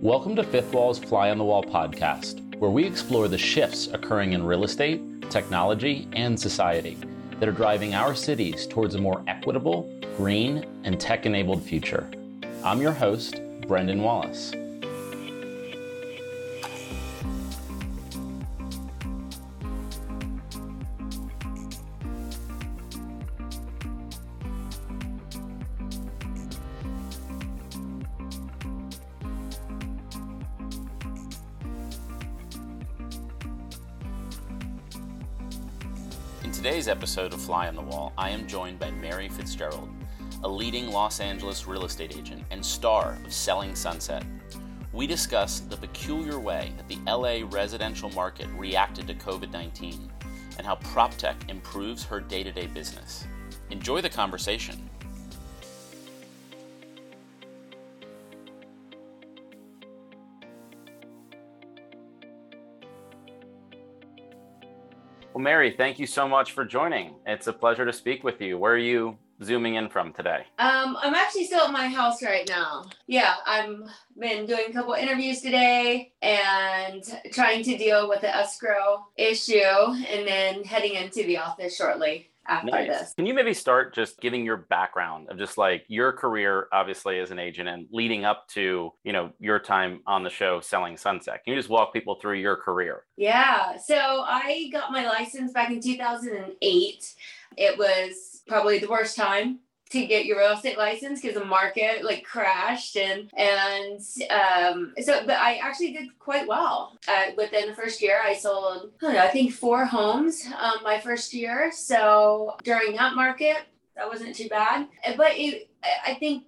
Welcome to Fifth Wall's Fly on the Wall podcast, where we explore the shifts occurring in real estate, technology, and society that are driving our cities towards a more equitable, green, and tech enabled future. I'm your host, Brendan Wallace. Today's episode of Fly on the Wall, I am joined by Mary Fitzgerald, a leading Los Angeles real estate agent and star of Selling Sunset. We discuss the peculiar way that the LA residential market reacted to COVID 19 and how PropTech improves her day to day business. Enjoy the conversation. Well, Mary, thank you so much for joining. It's a pleasure to speak with you. Where are you zooming in from today? Um, I'm actually still at my house right now. Yeah, I'm been doing a couple interviews today and trying to deal with the escrow issue and then heading into the office shortly after nice. this. Can you maybe start just giving your background of just like your career, obviously as an agent, and leading up to you know your time on the show selling Sunset? Can you just walk people through your career? Yeah. So I got my license back in 2008. It was probably the worst time to get your real estate license because the market like crashed and and um so but i actually did quite well. Uh, within the first year i sold I, know, I think four homes um, my first year. So during that market that wasn't too bad. But it, i think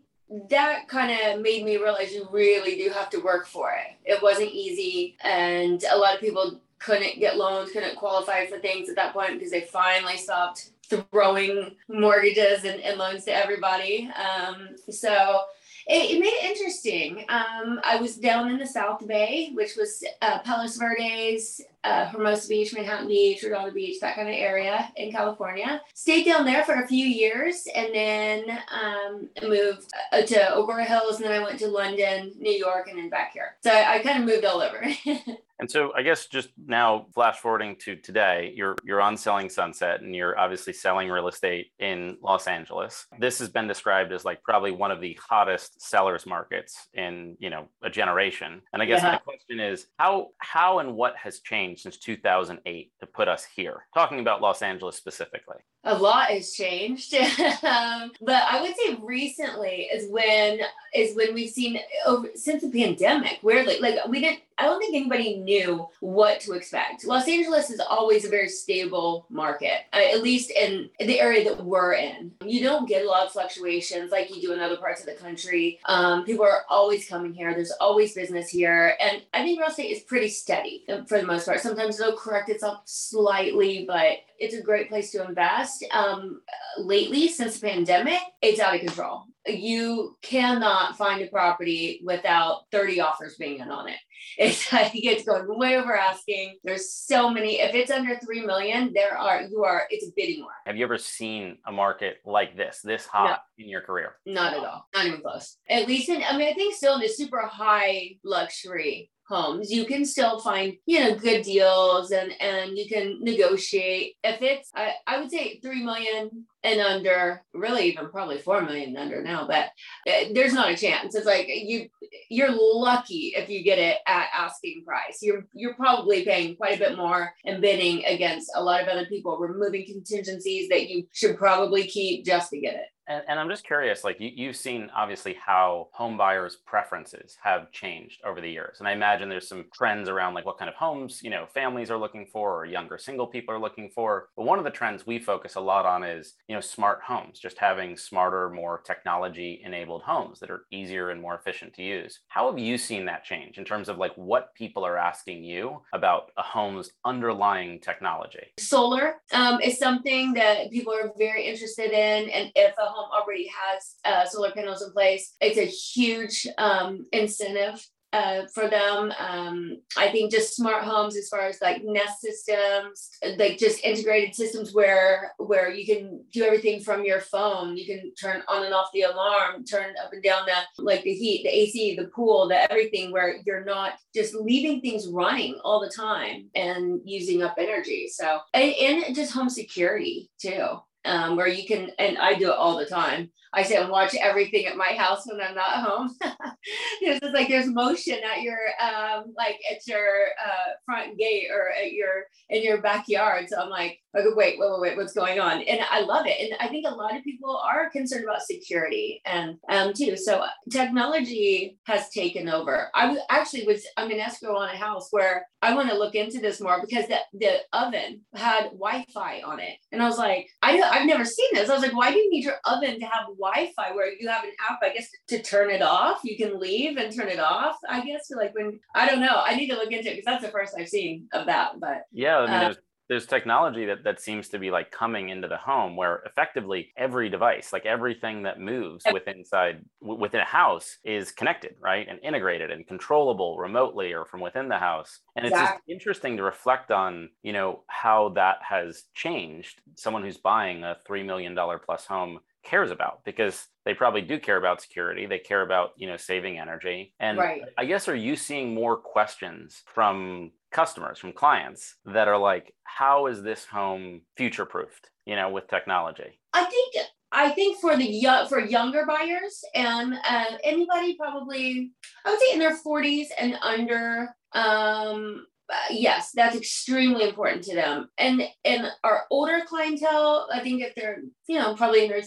that kind of made me realize you really do have to work for it. It wasn't easy and a lot of people couldn't get loans couldn't qualify for things at that point because they finally stopped throwing mortgages and, and loans to everybody. Um, so it, it, made it interesting. Um, I was down in the South Bay, which was uh, Palos Verdes, uh, Hermosa Beach, Manhattan Beach, Redondo Beach, that kind of area in California. Stayed down there for a few years and then um, moved uh, to Agoura Hills. And then I went to London, New York, and then back here. So I, I kind of moved all over. And so I guess just now flash forwarding to today, you're you're on selling Sunset and you're obviously selling real estate in Los Angeles. This has been described as like probably one of the hottest sellers markets in, you know, a generation. And I guess yeah. my question is how how and what has changed since 2008 to put us here? Talking about Los Angeles specifically a lot has changed um, but i would say recently is when is when we've seen over since the pandemic weirdly like we didn't i don't think anybody knew what to expect. Los angeles is always a very stable market uh, at least in the area that we're in. You don't get a lot of fluctuations like you do in other parts of the country. Um, people are always coming here. There's always business here. And i think real estate is pretty steady for the most part. Sometimes it'll correct itself slightly but it's a great place to invest. Um, lately, since the pandemic, it's out of control. You cannot find a property without 30 offers being in on it. It's think it's going way over asking. There's so many. If it's under three million, there are you are it's a bidding war. Have you ever seen a market like this, this hot no, in your career? Not at all. Not even close. At least in I mean I think still in the super high luxury homes you can still find you know good deals and and you can negotiate if it's i, I would say 3 million and under really even probably 4 million under now but uh, there's not a chance it's like you you're lucky if you get it at asking price you're you're probably paying quite a bit more and bidding against a lot of other people removing contingencies that you should probably keep just to get it and, and, I'm just curious, like you, you've seen obviously how home buyers' preferences have changed over the years. And I imagine there's some trends around like what kind of homes, you know, families are looking for or younger single people are looking for. But one of the trends we focus a lot on is, you know, smart homes, just having smarter, more technology enabled homes that are easier and more efficient to use. How have you seen that change in terms of like what people are asking you about a home's underlying technology? Solar um, is something that people are very interested in. And if a home already has uh, solar panels in place, it's a huge um, incentive uh, for them. Um, I think just smart homes, as far as like Nest systems, like just integrated systems where where you can do everything from your phone. You can turn on and off the alarm, turn up and down the like the heat, the AC, the pool, the everything, where you're not just leaving things running all the time and using up energy. So and, and just home security too um, where you can, and I do it all the time. I sit and watch everything at my house when I'm not home. it's just like there's motion at your, um, like at your uh, front gate or at your in your backyard. So I'm like, okay, wait, wait, wait, wait, what's going on? And I love it. And I think a lot of people are concerned about security and um too. So technology has taken over. I was actually was I'm in escrow on a house where I want to look into this more because the, the oven had Wi-Fi on it. And I was like, I I've never seen this. I was like, why do you need your oven to have Wi-Fi where you have an app, I guess, to turn it off? You can leave and turn it off. I guess like when I don't know. I need to look into it because that's the first I've seen of that. But yeah, I mean, uh, there's there's technology that, that seems to be like coming into the home where effectively every device like everything that moves within inside within a house is connected right and integrated and controllable remotely or from within the house and it's exactly. just interesting to reflect on you know how that has changed someone who's buying a $3 million plus home cares about because they probably do care about security they care about you know saving energy and right. i guess are you seeing more questions from customers from clients that are like how is this home future proofed you know with technology i think I think for the young for younger buyers and uh, anybody probably I would say in their 40s and under um Uh, yes that's extremely important to them. And and our older clientele I think if they're you know probably in their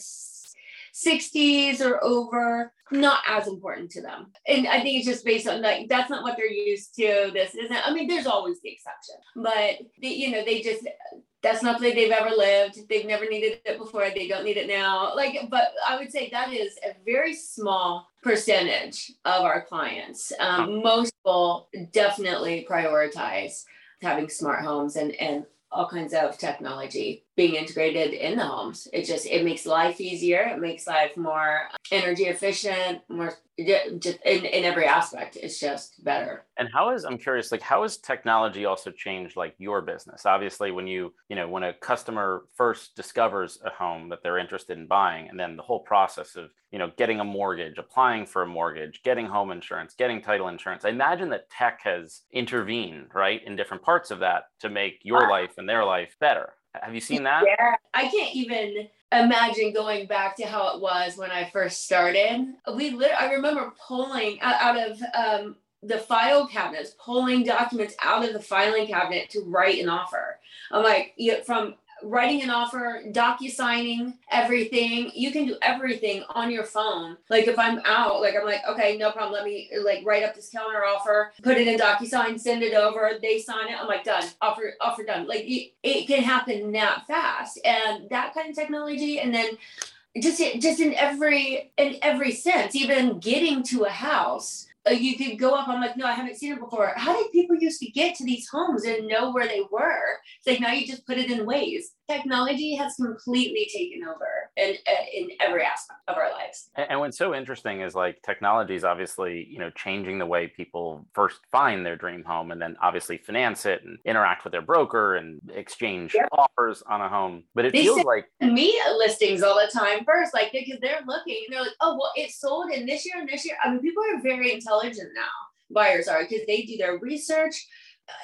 60s or over not as important to them. And i think it's just based on like that's not what they're used to this isn't i mean there's always the exception but they, you know they just that's not the way they've ever lived. They've never needed it before. They don't need it now. Like but i would say that is a very small percentage of our clients. Um, most people definitely prioritize having smart homes and and all kinds of technology being integrated in the homes. It just it makes life easier. It makes life more energy efficient, more just in, in every aspect. It's just better. And how is I'm curious, like how has technology also changed like your business? Obviously, when you you know when a customer first discovers a home that they're interested in buying, and then the whole process of you know getting a mortgage, applying for a mortgage, getting home insurance, getting title insurance. I imagine that tech has intervened right in different parts of that to make your uh, life and their life better. Have you seen that? Yeah, I can't even imagine going back to how it was when I first started. We lit- I remember pulling out, of um, the file cabinets, pulling documents out of the filing cabinet to write an offer. I'm like, from writing an offer, docu-signing everything. You can do everything on your phone. Like if I'm out, like I'm like, okay, no problem. Let me like write up this counter offer, put it in DocuSign, send it over. They sign it. I'm like, done. Offer, offer done. Like it, it can happen that fast, and that kind of technology, and then just just in every in every sense, even getting to a house Uh, you could go up. I'm like, no, I haven't seen it before. How did people used to get to these homes and know where they were? It's like now you just put it in Waze. Technology has completely taken over in, uh, in every aspect of our lives. And, and what's so interesting is like technology is obviously, you know, changing the way people first find their dream home and then obviously finance it and interact with their broker and exchange yep. offers on a home. But it they feels like me listings all the time first, like because they're looking, they're like, oh, well, it sold in this year and this year. I mean, people are very intelligent intelligent now buyers are because they do their research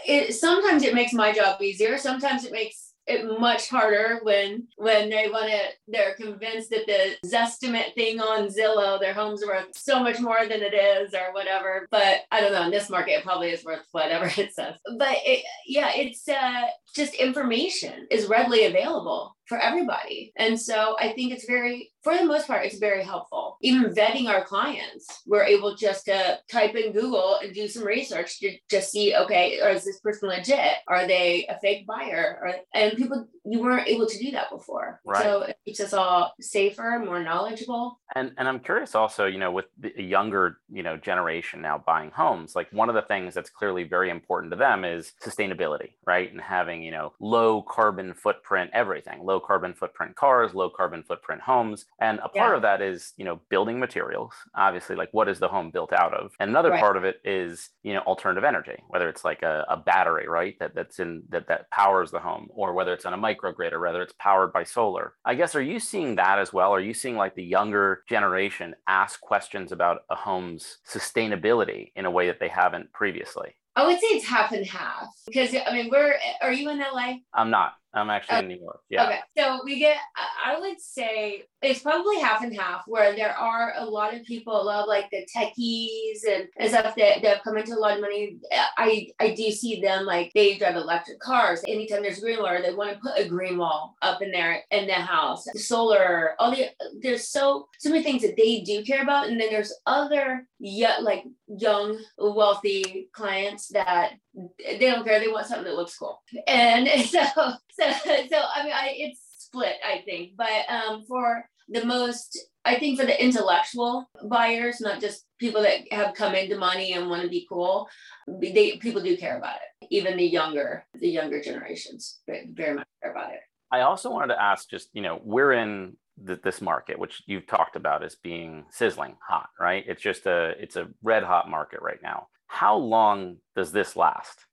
it sometimes it makes my job easier sometimes it makes it much harder when when they want to they're convinced that the zestimate thing on zillow their home's worth so much more than it is or whatever but i don't know in this market it probably is worth whatever it says. But it, yeah it's uh just information is readily available for everybody. And so I think it's very, for the most part, it's very helpful. Even vetting our clients, we're able just to type in Google and do some research to just see, okay, or is this person legit? Are they a fake buyer? Or, and people, you weren't able to do that before. Right. So it keeps us all safer, more knowledgeable. And, and I'm curious also, you know, with the younger, you know, generation now buying homes, like one of the things that's clearly very important to them is sustainability, right? And having, you know, low carbon footprint, everything, low low carbon footprint cars, low carbon footprint homes. And a part yeah. of that is, you know, building materials, obviously, like what is the home built out of? And another right. part of it is, you know, alternative energy, whether it's like a, a battery, right? That that's in that that powers the home, or whether it's on a microgrid or whether it's powered by solar. I guess are you seeing that as well? Are you seeing like the younger generation ask questions about a home's sustainability in a way that they haven't previously? I would say it's half and half because I mean, we're, are you in LA? I'm not. I'm actually in New York. Yeah. Okay. So we get, I would say it's probably half and half where there are a lot of people, a lot of like the techies and, and stuff that, that have come into a lot of money. I, I do see them like they drive electric cars. Anytime there's a green wall, they want to put a green wall up in there in the house, solar, all the, there's so, so many things that they do care about. And then there's other, yeah, like young, wealthy clients that they don't care. They want something that looks cool. And so, so, so I mean, I, it's split, I think. But um, for the most, I think for the intellectual buyers, not just people that have come into money and want to be cool, they people do care about it. Even the younger, the younger generations very much care about it. I also wanted to ask, just you know, we're in the, this market, which you've talked about as being sizzling hot, right? It's just a it's a red hot market right now. How long does this last?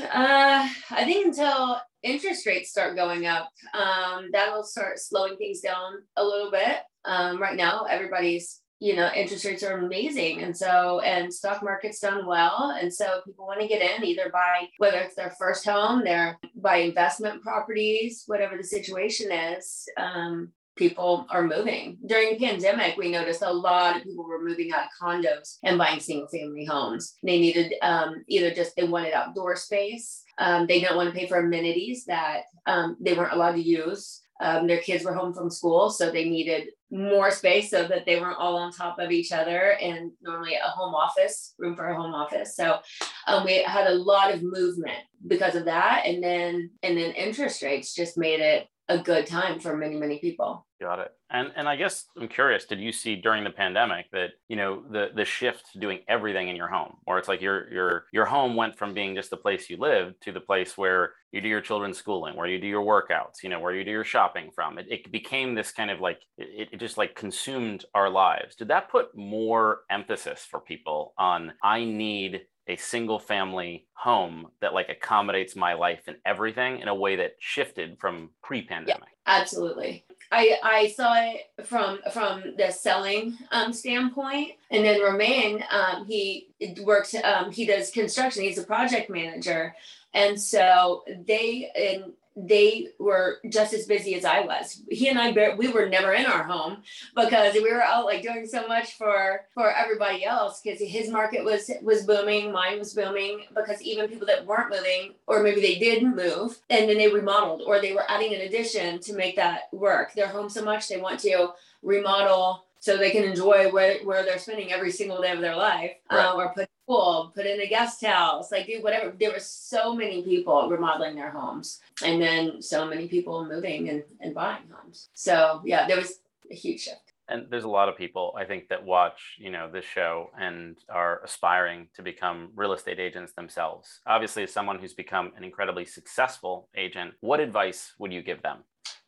Uh, I think until interest rates start going up, um, that'll start slowing things down a little bit. Um, right now, everybody's you know interest rates are amazing and so and stock market's done well and so people want to get in either by whether it's their first home their by investment properties whatever the situation is um, people are moving. During the pandemic, we noticed a lot of people were moving out of condos and buying single family homes. They needed um, either just they wanted outdoor space. Um, they didn't want to pay for amenities that um, they weren't allowed to use. Um, their kids were home from school, so they needed more space so that they weren't all on top of each other and normally a home office room for a home office so um, we had a lot of movement because of that and then and then interest rates just made it a good time for many many people. Got it. And and i guess i'm curious did you see during the pandemic that you know the the shift to doing everything in your home or it's like your your your home went from being just the place you lived to the place where you do your children's schooling where you do your workouts you know where you do your shopping from? It, it became this kind of like it, it just like consumed our lives. Did that put more emphasis for people on i need a single family home that like accommodates my life and everything in a way that shifted from pre-pandemic. Yeah, absolutely. I i saw it from from the selling um, standpoint and then romain um, he works um, he does construction. He's a project manager. And so they in they were just as busy as I was. He and I, we were never in our home because we were out like doing so much for for everybody else. Because his market was was booming, mine was booming. Because even people that weren't moving, or maybe they didn't move, and then they remodeled, or they were adding an addition to make that work. Their home so much they want to remodel so they can enjoy where, where they're spending every single day of their life right. uh, or put pool put in a guest house like do whatever. There were so many people remodeling their homes and then so many people moving and, and buying homes. So yeah there was a huge shift. And there's a lot of people i think that watch you know this show and are aspiring to become real estate agents themselves. Obviously as someone who's become an incredibly successful agent what advice would you give them?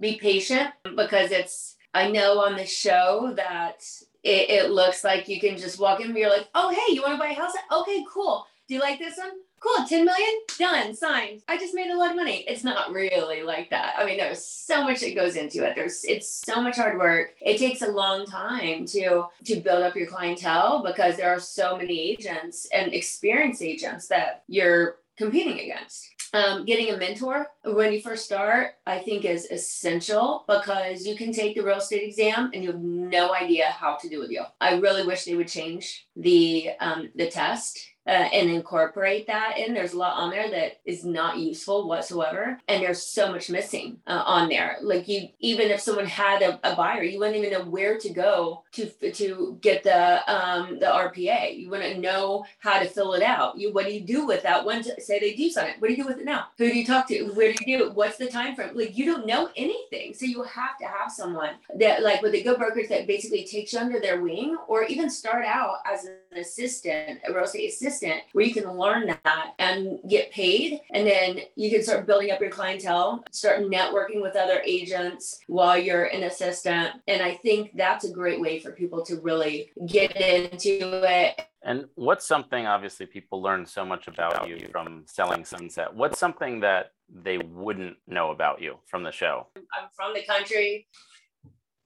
Be patient because it's I know on the show that it, it, looks like you can just walk in and you're like, oh, hey, you want to buy a house? Okay, cool. Do you like this one? Cool, 10 million? Done, signed. I just made a lot of money. It's not really like that. I mean, there's so much that goes into it. There's it's so much hard work. It takes a long time to to build up your clientele because there are so many agents and experienced agents that you're competing against um, getting a mentor when you first start, I think is essential because you can take the real estate exam and you have no idea how to do it. You, I really wish they would change the um, the test uh, and incorporate that in. There's a lot on there that is not useful whatsoever, and there's so much missing uh, on there. Like you, even if someone had a, a, buyer, you wouldn't even know where to go to to get the um, the RPA. You wouldn't know how to fill it out. You what do you do with that? When say they do sign it, what do you do with it now? Who do you talk to? Where do you do it? What's the time frame? Like you don't know anything, so you have to have someone that like with a good brokers that basically takes you under their wing, or even start out as an assistant, a real estate assistant assistant where you can learn that and get paid. And then you can start building up your clientele, start networking with other agents while you're an assistant. And I think that's a great way for people to really get into it and what's something obviously people learn so much about you from selling Sunset? What's something that they wouldn't know about you from the show? I'm from the country,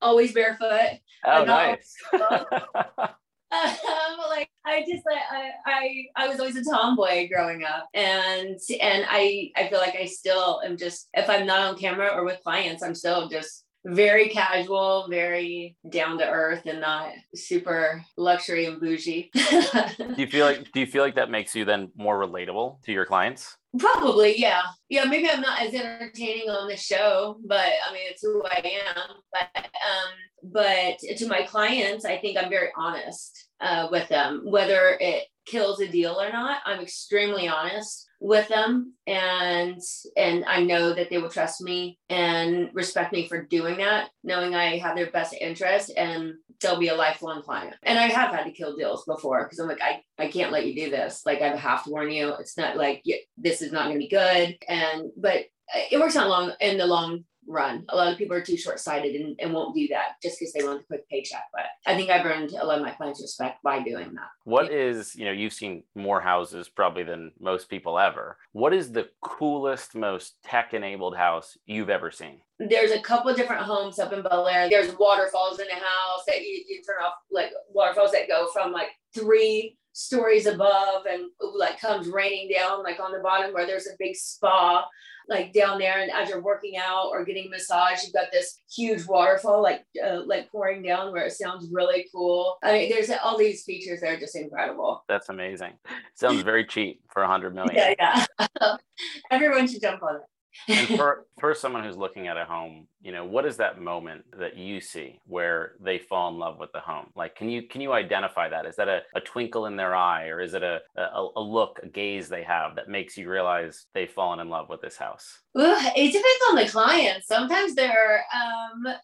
always barefoot. Oh, nice. um, like I just like I, I I was always a tomboy growing up, and and I I feel like I still am just if I'm not on camera or with clients, I'm still just very casual, very down to earth, and not super luxury and bougie. do you feel like do you feel like that makes you then more relatable to your clients? Probably, yeah. Yeah, maybe I'm not as entertaining on the show, but I mean it's who I am. But um, but to my clients, I think I'm very honest uh, with them, whether it kills a deal or not. I'm extremely honest with them and and I know that they will trust me and respect me for doing that, knowing I have their best interest and they'll be a lifelong client. And I have had to kill deals before because I'm like, I, I can't let you do this. Like I have to warn you. It's not like this is not going to be good. And but it works out long in the long run. A lot of people are too short sighted and, and won't do that just because they want a quick paycheck. But I think I've earned a lot of my clients' respect by doing that. What is, you know, you've seen more houses probably than most people ever. What is the coolest, most tech enabled house you've ever seen? There's a couple of different homes up in Bel Air. There's waterfalls in the house that you, you turn off, like waterfalls that go from like three stories above and like comes raining down like on the bottom where there's a big spa like down there. And as you're working out or getting massage you've got this huge waterfall like uh, like pouring down where it sounds really cool. I mean there's all these features that are just incredible. That's amazing. Sounds very cheap for a hundred million. Yeah yeah. Everyone should jump on it and for for someone who's looking at a home you know what is that moment that you see where they fall in love with the home? Like can you can you identify that? Is that a, a twinkle in their eye or is it a, a, a look a gaze they have that makes you realize they've fallen in love with this house? Ooh, it depends on the client. Sometimes they're um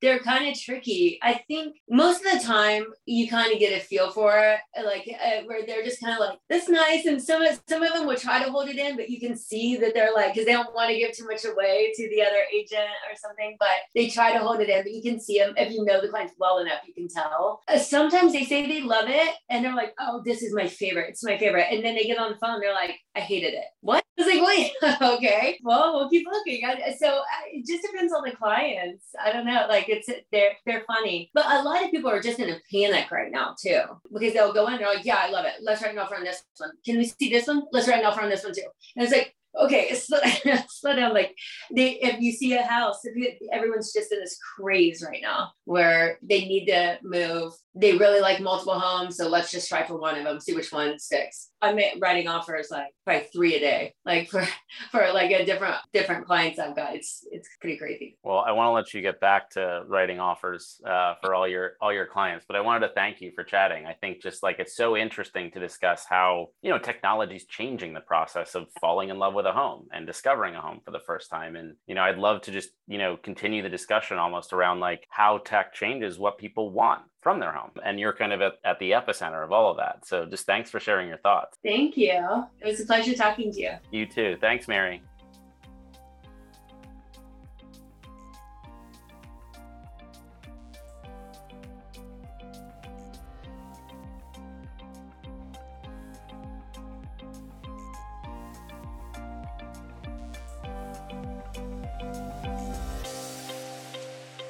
they're kind of tricky. I think most of the time you kind of get a feel for it, like uh, where they're just kind of like, "That's nice," and some of some of them will try to hold it in, but you can see that they're like, because they don't want to give too much away to the other agent or something, but they try to hold it in. But you can see them if you know the clients well enough, you can tell. Uh, sometimes they say they love it, and they're like, "Oh, this is my favorite. It's my favorite," and then they get on the phone, they're like, "I hated it." What? I was like, "Wait, okay, well, we'll keep looking." I, so I, it just depends on the clients. I don't know, like it's they're they're funny. But a lot of people are just in a panic right now too. Because they'll go in, and they're like, Yeah, I love it. Let's write an offer on this one. Can we see this one? Let's write an offer on this one too. And it's like, okay, slow, down. Like they, if you see a house, if you, everyone's just in this craze right now where they need to move. They really like multiple homes, so let's just try for one of them, see which one sticks. I'm writing offers like probably three a day, like for for like a different different clients I've got. It's it's pretty crazy. Well, I want to let you get back to writing offers uh, for all your all your clients, but I wanted to thank you for chatting. I think just like it's so interesting to discuss how you know technology is changing the process of falling in love with a home and discovering a home for the first time. And you know, I'd love to just you know continue the discussion almost around like how tech changes what people want from their home. And you're kind of at, at the epicenter of all of that. So just thanks for sharing your thoughts. Thank you. It was a pleasure talking to you. You too. Thanks, Mary.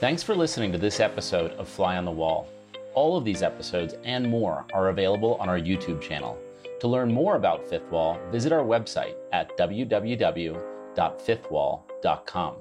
Thanks for listening to this episode of Fly on the Wall. All of these episodes and more are available on our YouTube channel. To learn more about Fifth Wall, visit our website at www.fifthwall.com.